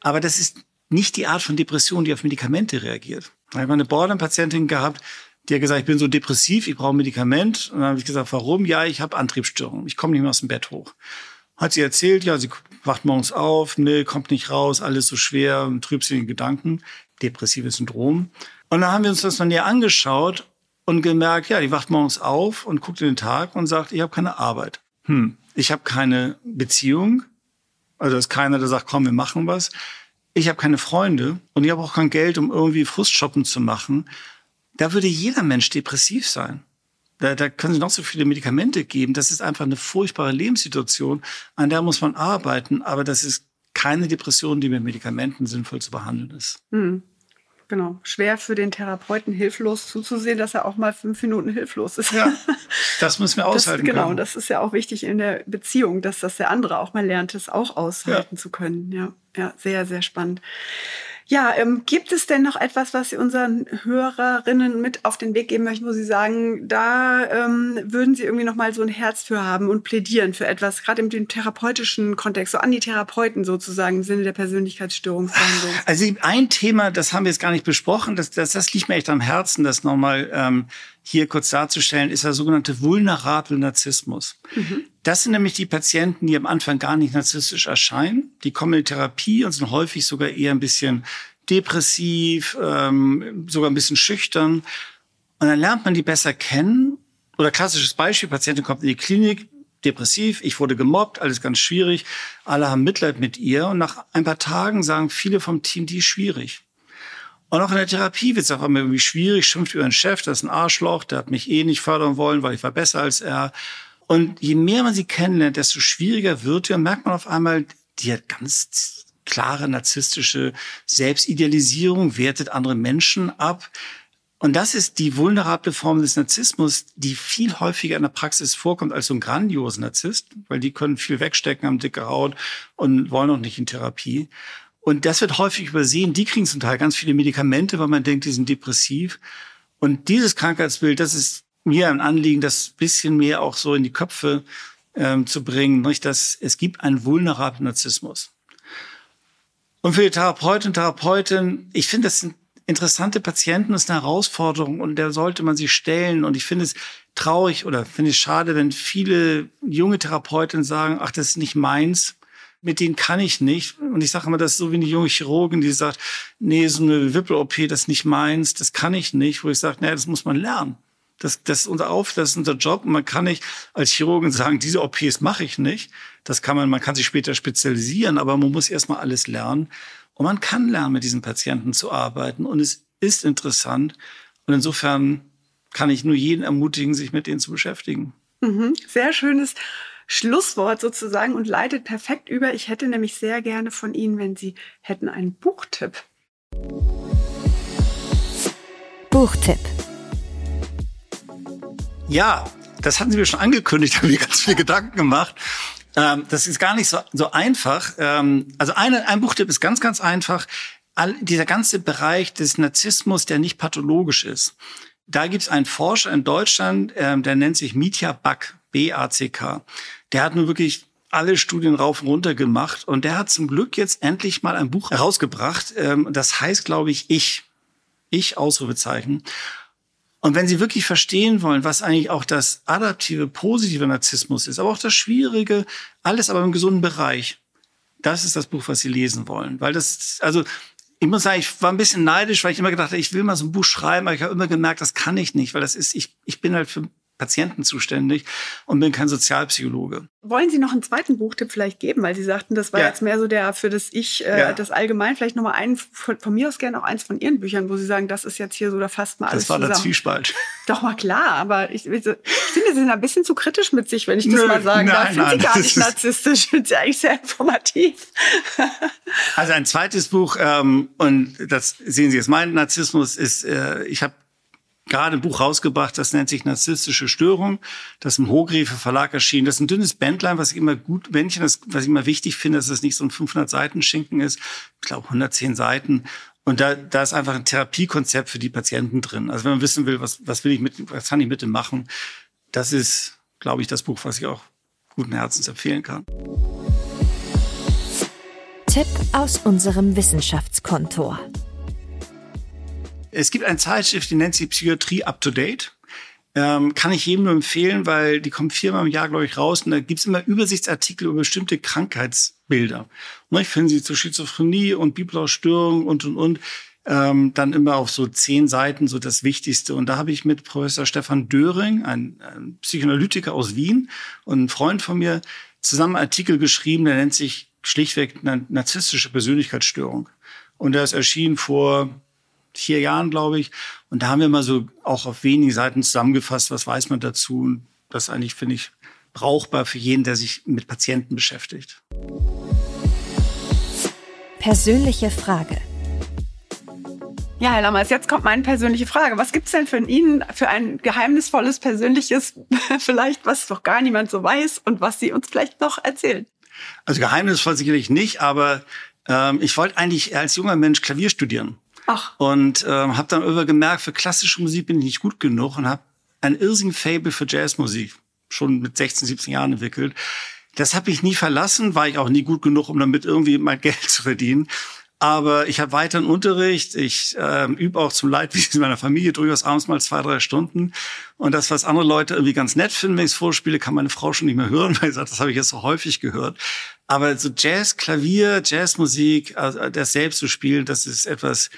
aber das ist nicht die Art von Depression, die auf Medikamente reagiert. Ich habe eine Borderline-Patientin gehabt, die hat gesagt, ich bin so depressiv, ich brauche ein Medikament. Und dann habe ich gesagt, warum? Ja, ich habe Antriebsstörungen, ich komme nicht mehr aus dem Bett hoch. Hat sie erzählt, ja, sie wacht morgens auf, ne, kommt nicht raus, alles so schwer, trübselige Gedanken, depressives Syndrom. Und dann haben wir uns das mal näher angeschaut und gemerkt, ja, die wacht morgens auf und guckt in den Tag und sagt, ich habe keine Arbeit. Hm, ich habe keine Beziehung. Also ist keiner, der sagt, komm, wir machen was. Ich habe keine Freunde und ich habe auch kein Geld, um irgendwie Frustshoppen zu machen. Da würde jeder Mensch depressiv sein. Da, da können Sie noch so viele Medikamente geben. Das ist einfach eine furchtbare Lebenssituation, an der muss man arbeiten. Aber das ist keine Depression, die mit Medikamenten sinnvoll zu behandeln ist. Hm genau, schwer für den Therapeuten hilflos zuzusehen, dass er auch mal fünf Minuten hilflos ist. Ja, das müssen wir aushalten das, genau, können. das ist ja auch wichtig in der Beziehung, dass das der andere auch mal lernt, es auch aushalten ja. zu können. Ja, ja, sehr, sehr spannend. Ja, ähm, gibt es denn noch etwas, was Sie unseren Hörerinnen mit auf den Weg geben möchten, wo Sie sagen, da ähm, würden Sie irgendwie noch mal so ein Herz für haben und plädieren für etwas, gerade im therapeutischen Kontext, so an die Therapeuten sozusagen im Sinne der Persönlichkeitsstörungsbehandlung? Also ein Thema, das haben wir jetzt gar nicht besprochen, das, das, das liegt mir echt am Herzen, das nochmal ähm, hier kurz darzustellen, ist der sogenannte vulnerable Narzissmus. Mhm. Das sind nämlich die Patienten, die am Anfang gar nicht narzisstisch erscheinen. Die kommen in die Therapie und sind häufig sogar eher ein bisschen depressiv, ähm, sogar ein bisschen schüchtern. Und dann lernt man die besser kennen. Oder klassisches Beispiel, Patientin kommt in die Klinik, depressiv, ich wurde gemobbt, alles ganz schwierig. Alle haben Mitleid mit ihr. Und nach ein paar Tagen sagen viele vom Team, die ist schwierig. Und auch in der Therapie wird es auf einmal irgendwie schwierig, schimpft über einen Chef, das ist ein Arschloch, der hat mich eh nicht fördern wollen, weil ich war besser als er. Und je mehr man sie kennenlernt, desto schwieriger wird ihr. Und merkt man auf einmal, die hat ganz klare narzisstische Selbstidealisierung, wertet andere Menschen ab. Und das ist die vulnerable Form des Narzissmus, die viel häufiger in der Praxis vorkommt als so ein grandioser Narzisst, weil die können viel wegstecken, haben dicke Haut und wollen auch nicht in Therapie. Und das wird häufig übersehen. Die kriegen zum Teil ganz viele Medikamente, weil man denkt, die sind depressiv. Und dieses Krankheitsbild, das ist mir ein Anliegen, das bisschen mehr auch so in die Köpfe ähm, zu bringen, nicht, dass es gibt einen vulnerablen Narzissmus. Und für die Therapeuten und Therapeutinnen, ich finde, das sind interessante Patienten, das ist eine Herausforderung und der sollte man sich stellen. Und ich finde es traurig oder finde es schade, wenn viele junge Therapeutinnen sagen, ach, das ist nicht meins mit denen kann ich nicht. Und ich sage immer, das ist so wie eine junge Chirurgin, die sagt, nee, so eine Wippel-OP, das ist nicht meins, das kann ich nicht. Wo ich sage, naja, das muss man lernen. Das, das ist unser Auf, das ist unser Job. Und man kann nicht als Chirurgin sagen, diese OPs mache ich nicht. Das kann man, man kann sich später spezialisieren, aber man muss erstmal alles lernen. Und man kann lernen, mit diesen Patienten zu arbeiten. Und es ist interessant. Und insofern kann ich nur jeden ermutigen, sich mit denen zu beschäftigen. Mhm, sehr schönes Schlusswort sozusagen und leitet perfekt über. Ich hätte nämlich sehr gerne von Ihnen, wenn Sie hätten einen Buchtipp. Buchtipp. Ja, das hatten Sie mir schon angekündigt, haben mir ganz viele Gedanken gemacht. Ähm, das ist gar nicht so, so einfach. Ähm, also eine, ein Buchtipp ist ganz, ganz einfach. All, dieser ganze Bereich des Narzissmus, der nicht pathologisch ist. Da gibt es einen Forscher in Deutschland, ähm, der nennt sich Mitya Back, B-A-C-K. Der hat nur wirklich alle Studien rauf und runter gemacht und der hat zum Glück jetzt endlich mal ein Buch herausgebracht. Ähm, das heißt, glaube ich, ich. Ich, Ausrufezeichen. Und wenn Sie wirklich verstehen wollen, was eigentlich auch das adaptive, positive Narzissmus ist, aber auch das Schwierige, alles aber im gesunden Bereich, das ist das Buch, was Sie lesen wollen. Weil das, also ich muss sagen, ich war ein bisschen neidisch, weil ich immer gedacht habe, ich will mal so ein Buch schreiben, aber ich habe immer gemerkt, das kann ich nicht, weil das ist, ich, ich bin halt für Patienten zuständig und bin kein Sozialpsychologe. Wollen Sie noch einen zweiten Buchtipp vielleicht geben? Weil Sie sagten, das war ja. jetzt mehr so der für das Ich, äh, ja. das Allgemein. Vielleicht noch mal einen, von, von, mir aus gerne auch eins von Ihren Büchern, wo Sie sagen, das ist jetzt hier so, da fast mal alles Das war zusammen. der Zwiespalt. Doch mal klar, aber ich, ich, finde, Sie sind ein bisschen zu kritisch mit sich, wenn ich das Nö, mal sagen nein, darf. Ich finde Sie gar nicht narzisstisch, ich finde Sie eigentlich sehr informativ. also ein zweites Buch, ähm, und das sehen Sie jetzt, mein Narzissmus ist, äh, ich habe gerade ein Buch rausgebracht, das nennt sich Narzisstische Störung. Das ist im Hochgräfe Verlag erschienen. Das ist ein dünnes Bändlein, was ich immer gut, Bändchen, das, was ich immer wichtig finde, dass es nicht so ein 500 Seiten Schinken ist. Ich glaube 110 Seiten. Und da, da ist einfach ein Therapiekonzept für die Patienten drin. Also wenn man wissen will, was, was will ich mit, was kann ich mit dem machen? Das ist, glaube ich, das Buch, was ich auch guten Herzens empfehlen kann. Tipp aus unserem Wissenschaftskontor. Es gibt eine Zeitschrift, die nennt sich Psychiatrie Up to Date. Ähm, kann ich jedem nur empfehlen, weil die kommt viermal im Jahr, glaube ich, raus und da gibt's immer Übersichtsartikel über bestimmte Krankheitsbilder. Und ich finde sie zur Schizophrenie und Störung und und und. Ähm, dann immer auf so zehn Seiten so das Wichtigste. Und da habe ich mit Professor Stefan Döring, ein, ein Psychoanalytiker aus Wien und ein Freund von mir, zusammen einen Artikel geschrieben, der nennt sich schlichtweg narzisstische Persönlichkeitsstörung. Und der ist erschienen vor vier Jahren, glaube ich. Und da haben wir mal so auch auf wenigen Seiten zusammengefasst, was weiß man dazu. Und das eigentlich, finde ich, brauchbar für jeden, der sich mit Patienten beschäftigt. Persönliche Frage. Ja, Herr Lammers, jetzt kommt meine persönliche Frage. Was gibt's denn für Ihnen für ein geheimnisvolles, persönliches, vielleicht, was doch gar niemand so weiß und was Sie uns vielleicht noch erzählen? Also geheimnisvoll sicherlich nicht, aber Ähm, ich wollte eigentlich als junger Mensch Klavier studieren. Ach. Und ähm, habe dann über gemerkt, für klassische Musik bin ich nicht gut genug und habe ein irrsinnigen Fable für Jazzmusik schon mit 16, 17 Jahren entwickelt. Das habe ich nie verlassen, war ich auch nie gut genug, um damit irgendwie mein Geld zu verdienen. Aber ich habe weiteren Unterricht. Ich ähm, übe auch zum Leidwesen meiner Familie durchaus abends mal zwei, drei Stunden. Und das, was andere Leute irgendwie ganz nett finden, wenn ich es vorspiele, kann meine Frau schon nicht mehr hören, weil sie sagt, das habe ich jetzt so häufig gehört. Aber so Jazz, Klavier, Jazzmusik, also das selbst zu spielen, das ist etwas,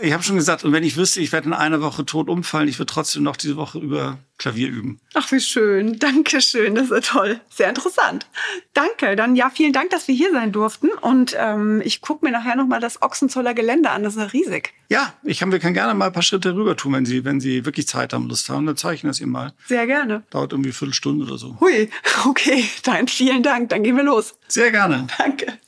ich habe schon gesagt, und wenn ich wüsste, ich werde in einer Woche tot umfallen, ich würde trotzdem noch diese Woche über Klavier üben. Ach, wie schön. Dankeschön. Das ist toll. Sehr interessant. Danke. Dann ja, vielen Dank, dass wir hier sein durften. Und ähm, ich gucke mir nachher nochmal das Ochsenzoller Gelände an. Das ist ja riesig. Ja, ich kann, wir können gerne mal ein paar Schritte rüber tun, wenn Sie, wenn Sie wirklich Zeit haben, Lust haben. Dann zeige ich Ihnen das Ihnen mal. Sehr gerne. Dauert irgendwie eine Viertelstunde oder so. Hui. Okay. Dann vielen Dank. Dann gehen wir los. Sehr gerne. Danke.